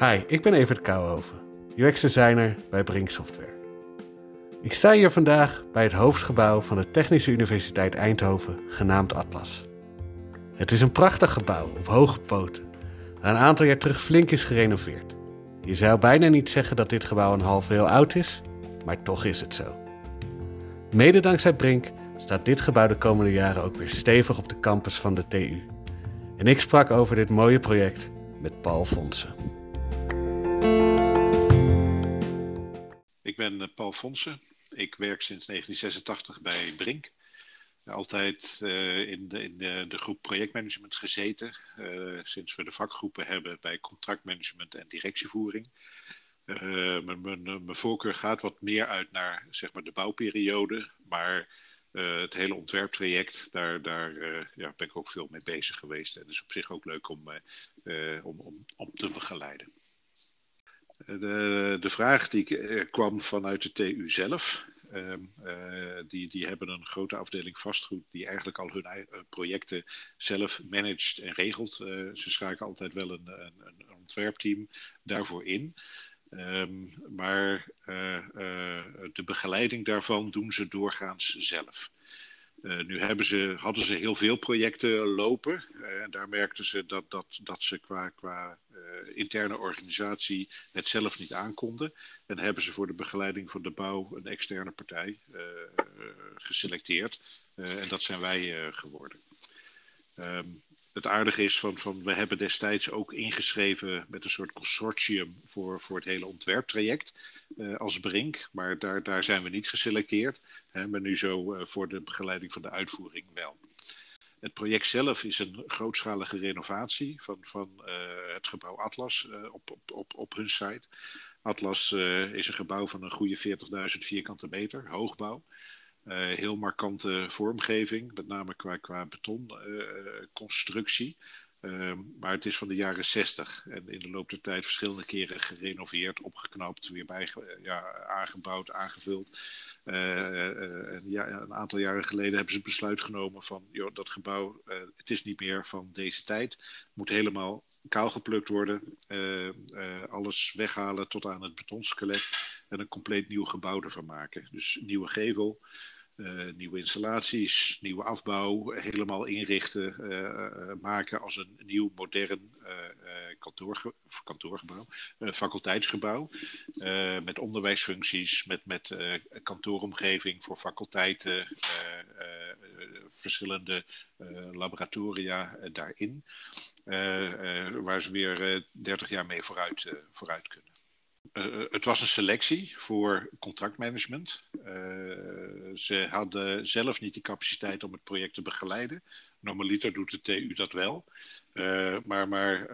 Hi, ik ben Evert Kouwhoven, UX-designer bij Brink Software. Ik sta hier vandaag bij het hoofdgebouw van de Technische Universiteit Eindhoven, genaamd Atlas. Het is een prachtig gebouw op hoge poten, dat een aantal jaar terug flink is gerenoveerd. Je zou bijna niet zeggen dat dit gebouw een half eeuw oud is, maar toch is het zo. Mede dankzij Brink staat dit gebouw de komende jaren ook weer stevig op de campus van de TU. En ik sprak over dit mooie project met Paul Fonsen. Ik ben eh, Paul Fonsen. Ik werk sinds 1986 bij Brink. Altijd uh, in, de, in de, de, groep projectmanagement gezeten. Uh, sinds we de vakgroepen hebben bij contractmanagement en directievoering. Uh, mijn voorkeur gaat wat meer uit naar zeg maar, de bouwperiode. Maar het hele ontwerptraject, daar, daar ja, ben ik ook veel mee bezig geweest. En het is op zich ook leuk om, om, om, om te begeleiden. De, de vraag die kwam vanuit de TU zelf. Uh, uh, die, die hebben een grote afdeling vastgoed die eigenlijk al hun projecten zelf managt en regelt. Ze schakelen altijd wel een, een, een ontwerpteam daarvoor in. Um, maar eh, de begeleiding daarvan doen ze doorgaans zelf. Nu hebben ze, hadden ze heel veel projecten lopen. En daar merkten ze dat, dat, dat ze qua, qua interne organisatie het zelf niet aankonden. En hebben ze voor de begeleiding van de bouw een externe partij geselecteerd. en dat zijn wij geworden. Um, het aardige is van, van we hebben destijds ook ingeschreven met een soort consortium voor, voor het hele ontwerptraject als Brink. Maar daar, daar zijn we niet geselecteerd. Hè, maar nu zo voor de begeleiding van de uitvoering wel. Het project zelf is een grootschalige renovatie van, van uh, het gebouw Atlas op, op, op, op hun site. Atlas is een gebouw van een goede 40.000 vierkante meter, hoogbouw. Heel markante vormgeving, met name qua, qua betonconstructie. Uh, maar het is van de jaren 60 en in de loop der tijd verschillende keren gerenoveerd, opgeknapt, weer bij, ja, aangebouwd, aangevuld. En ja, een aantal jaren geleden hebben ze besluit genomen van joh, dat gebouw, het is niet meer van deze tijd, moet helemaal kaal geplukt worden, alles weghalen tot aan het betonskelet en een compleet nieuw gebouw ervan maken. Dus nieuwe gevel, uh, nieuwe installaties, nieuwe afbouw, helemaal inrichten, uh, maken als een nieuw modern kantoorge kantoorgebouw, faculteitsgebouw. met onderwijsfuncties, met, met kantooromgeving voor faculteiten, verschillende laboratoria daarin, waar ze weer 30 jaar mee vooruit, vooruit kunnen. Uh, het was een selectie voor contractmanagement. Uh, ze hadden zelf niet die capaciteit om het project te begeleiden. Normaliter doet de TU dat wel. Uh, maar maar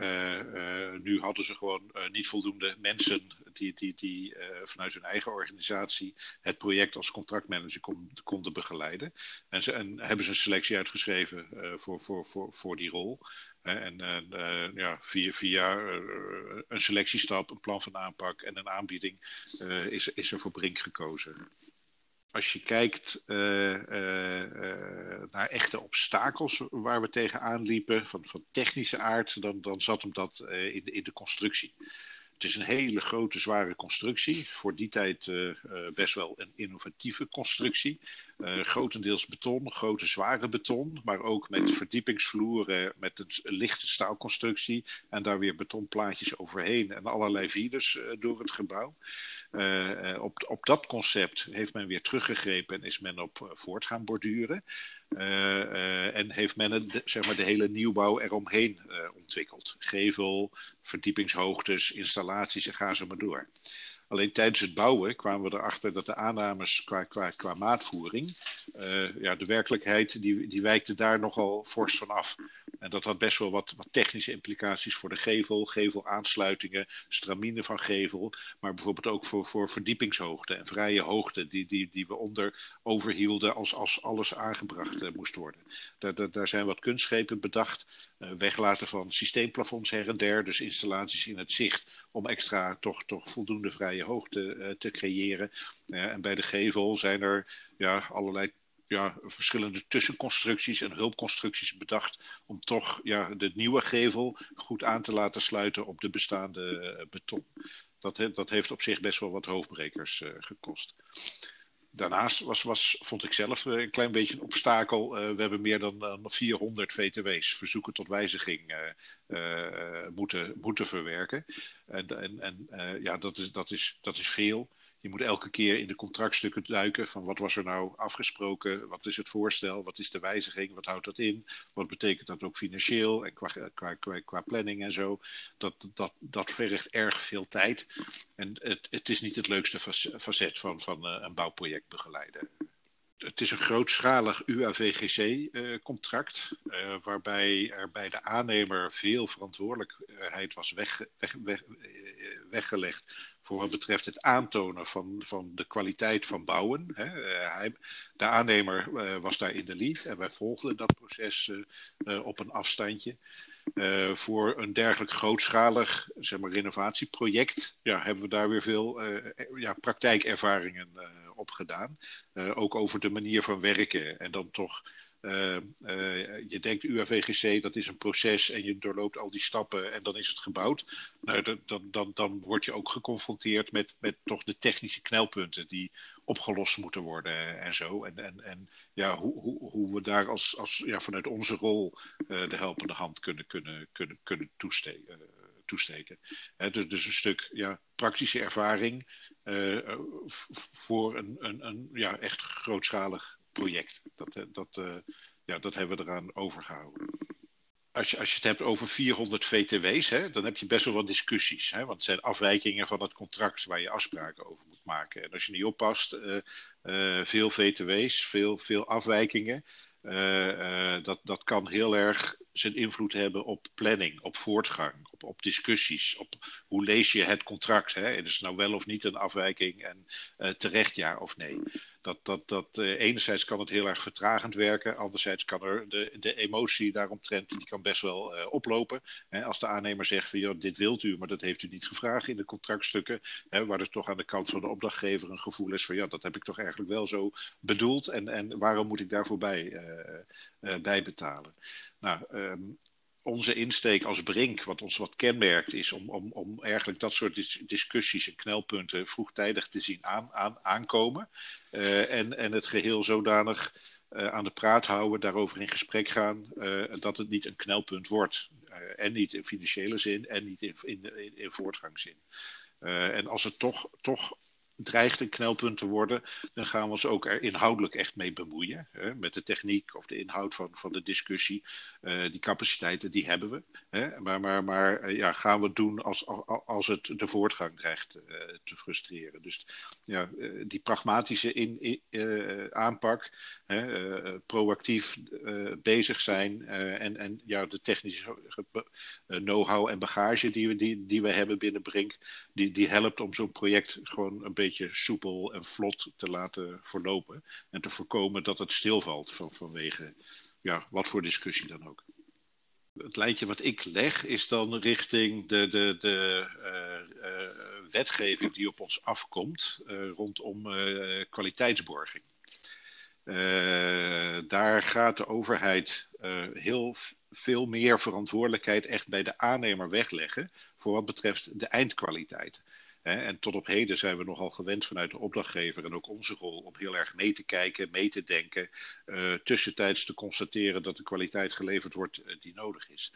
nu hadden ze gewoon niet voldoende mensen die, die, die vanuit hun eigen organisatie het project als contractmanager kon, konden begeleiden. En, ze, en hebben ze een selectie uitgeschreven voor, voor, voor, voor die rol. En ja, via, een selectiestap, een plan van aanpak en een aanbieding is, is er voor Brink gekozen. Als je kijkt naar echte obstakels waar we tegenaan liepen, van, van technische aard, dan, dan zat hem dat in, in de constructie. Het is een hele grote, zware constructie. Voor die tijd uh, uh, best wel een innovatieve constructie. Uh, grotendeels beton, grote, zware beton. Maar ook met verdiepingsvloeren, met een lichte staalconstructie. En daar weer betonplaatjes overheen. En allerlei vides door het gebouw. op, op dat concept heeft men weer teruggegrepen en is men op voort gaan borduren. En heeft men zeg maar, de hele nieuwbouw eromheen uh, ontwikkeld. Gevel, verdiepingshoogtes, installaties en ga zo maar door. Alleen tijdens het bouwen kwamen we erachter dat de aannames qua, qua, qua maatvoering, uh, ja, de werkelijkheid, die, die wijkte daar nogal fors van af. En dat had best wel wat, technische implicaties voor de gevel, gevelaansluitingen, stramine van gevel, maar bijvoorbeeld ook voor, voor verdiepingshoogte en vrije hoogte die, die, die we onder overhielden als, als alles aangebracht uh, moest worden. Daar, daar, daar, zijn wat kunstschepen bedacht, weglaten van systeemplafonds her en der, dus installaties in het zicht om extra toch, toch voldoende vrije hoogte uh, te creëren. Uh, en bij de gevel zijn er ja, allerlei ja, verschillende tussenconstructies en hulpconstructies bedacht om toch ja, de nieuwe gevel goed aan te laten sluiten op de bestaande beton. Dat, dat heeft op zich best wel wat hoofdbrekers gekost daarnaast was, was, vond ik zelf een klein beetje een obstakel. we hebben meer dan 400 VTW's, verzoeken tot wijziging, moeten, moeten verwerken. En, en, en ja, dat is, dat, is, dat is veel. Je moet elke keer in de contractstukken duiken van wat was er nou afgesproken, wat is het voorstel, wat is de wijziging, wat houdt dat in, wat betekent dat ook financieel en qua, qua, qua, planning en zo. Dat, dat, dat vergt erg veel tijd en het, het is niet het leukste facet van, van eh, een bouwproject begeleiden. Het is een grootschalig UAVGC-contract, uh, uh, waarbij er bij de aannemer veel verantwoordelijkheid was weg, weg, weg, eh, weggelegd voor wat betreft het aantonen van, van de kwaliteit van bouwen. Hè. Eh, hij, de aannemer uh, was daar in de lead en wij volgden dat proces uh, op een afstandje. voor een dergelijk grootschalig zeg maar, renovatieproject ja, hebben we daar weer veel ja, praktijkervaringen op gedaan. ook over de manier van werken en dan toch uh, uh, je denkt UAVGC, dat is een proces en je doorloopt al die stappen en dan is het gebouwd. Nou, dan, dan, dan word je ook geconfronteerd met, met toch de technische knelpunten die opgelost moeten worden en zo. En, en, en ja, hoe, hoe, hoe we daar als, als, ja, vanuit onze rol uh, de helpende hand kunnen, kunnen, kunnen, kunnen toesteken. toesteken. dus, dus een stuk ja, praktische ervaring voor een, een, een ja, echt grootschalig project. Dat, eh, dat, uh, ja, dat hebben we eraan overgehouden. Als je, als je het hebt over 400 VTW's, hè, dan heb je best wel wat discussies. Hè, want het zijn afwijkingen van het contract waar je afspraken over moet maken. En als je niet oppast, uh, veel VTW's, veel, veel afwijkingen. dat, dat kan heel erg zijn invloed hebben op planning, op voortgang, op, discussies, op hoe lees je het contract. Hè? Is het nou wel of niet een afwijking en terecht ja of nee? dat, dat, dat uh, enerzijds kan het heel erg vertragend werken, anderzijds kan er de, de emotie daaromtrent, die kan best wel uh, oplopen. Hè, als de aannemer zegt van, dit wilt u, maar dat heeft u niet gevraagd in de contractstukken, hè, waar er toch aan de kant van de opdrachtgever een gevoel is van, ja, dat heb ik toch eigenlijk wel zo bedoeld en, en waarom moet ik daarvoor bij, uh, bij betalen? Nou, um, onze insteek als Brink, wat ons wat kenmerkt, is om, om, om eigenlijk dat soort discussies en knelpunten vroegtijdig te zien aan, aan, aankomen. Uh, en, en het geheel zodanig uh, aan de praat houden, daarover in gesprek gaan, uh, dat het niet een knelpunt wordt. en niet in financiële zin en niet in, in, in, in voortgangszin. en als het toch, toch dreigt een knelpunt te worden, dan gaan we ons ook er inhoudelijk echt mee bemoeien. Hè, met de techniek of de inhoud van, van de discussie. Uh, die capaciteiten, die hebben we. Hè, maar maar, maar uh, ja, gaan we het doen als, als het de voortgang dreigt uh, te frustreren. Dus ja, die pragmatische in, in, aanpak, hè, proactief bezig zijn en, en ja, de technische know-how en bagage die we, die, die we hebben binnen Brink, die, die helpt om zo'n project gewoon een beetje beetje soepel en vlot te laten verlopen. En te voorkomen dat het stilvalt van, vanwege ja, wat voor discussie dan ook. Het lijntje wat ik leg is dan richting de, de, de uh, uh, wetgeving die op ons afkomt uh, rondom kwaliteitsborging. daar gaat de overheid heel veel meer verantwoordelijkheid echt bij de aannemer wegleggen voor wat betreft de eindkwaliteit. En tot op heden zijn we nogal gewend vanuit de opdrachtgever en ook onze rol om heel erg mee te kijken, mee te denken, uh, tussentijds te constateren dat de kwaliteit geleverd wordt uh, die nodig is.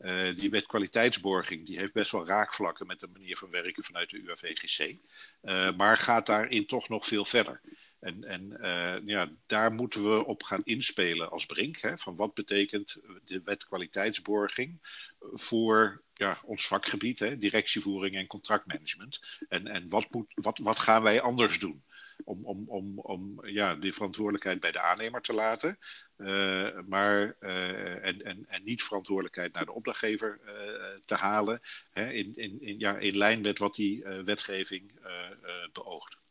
Uh, die wet kwaliteitsborging die heeft best wel raakvlakken met de manier van werken vanuit de UAVGC, maar gaat daarin toch nog veel verder. En, en uh, ja, daar moeten we op gaan inspelen als Brink. Hè, van wat betekent de wet kwaliteitsborging voor ja, ons vakgebied, hè, directievoering en contractmanagement. En, en wat, moet, wat, wat gaan wij anders doen? Om, om, om, om ja, die verantwoordelijkheid bij de aannemer te laten, uh, maar, uh, en, en, en niet verantwoordelijkheid naar de opdrachtgever te halen, hè, in, in, in, in lijn met wat die wetgeving beoogt.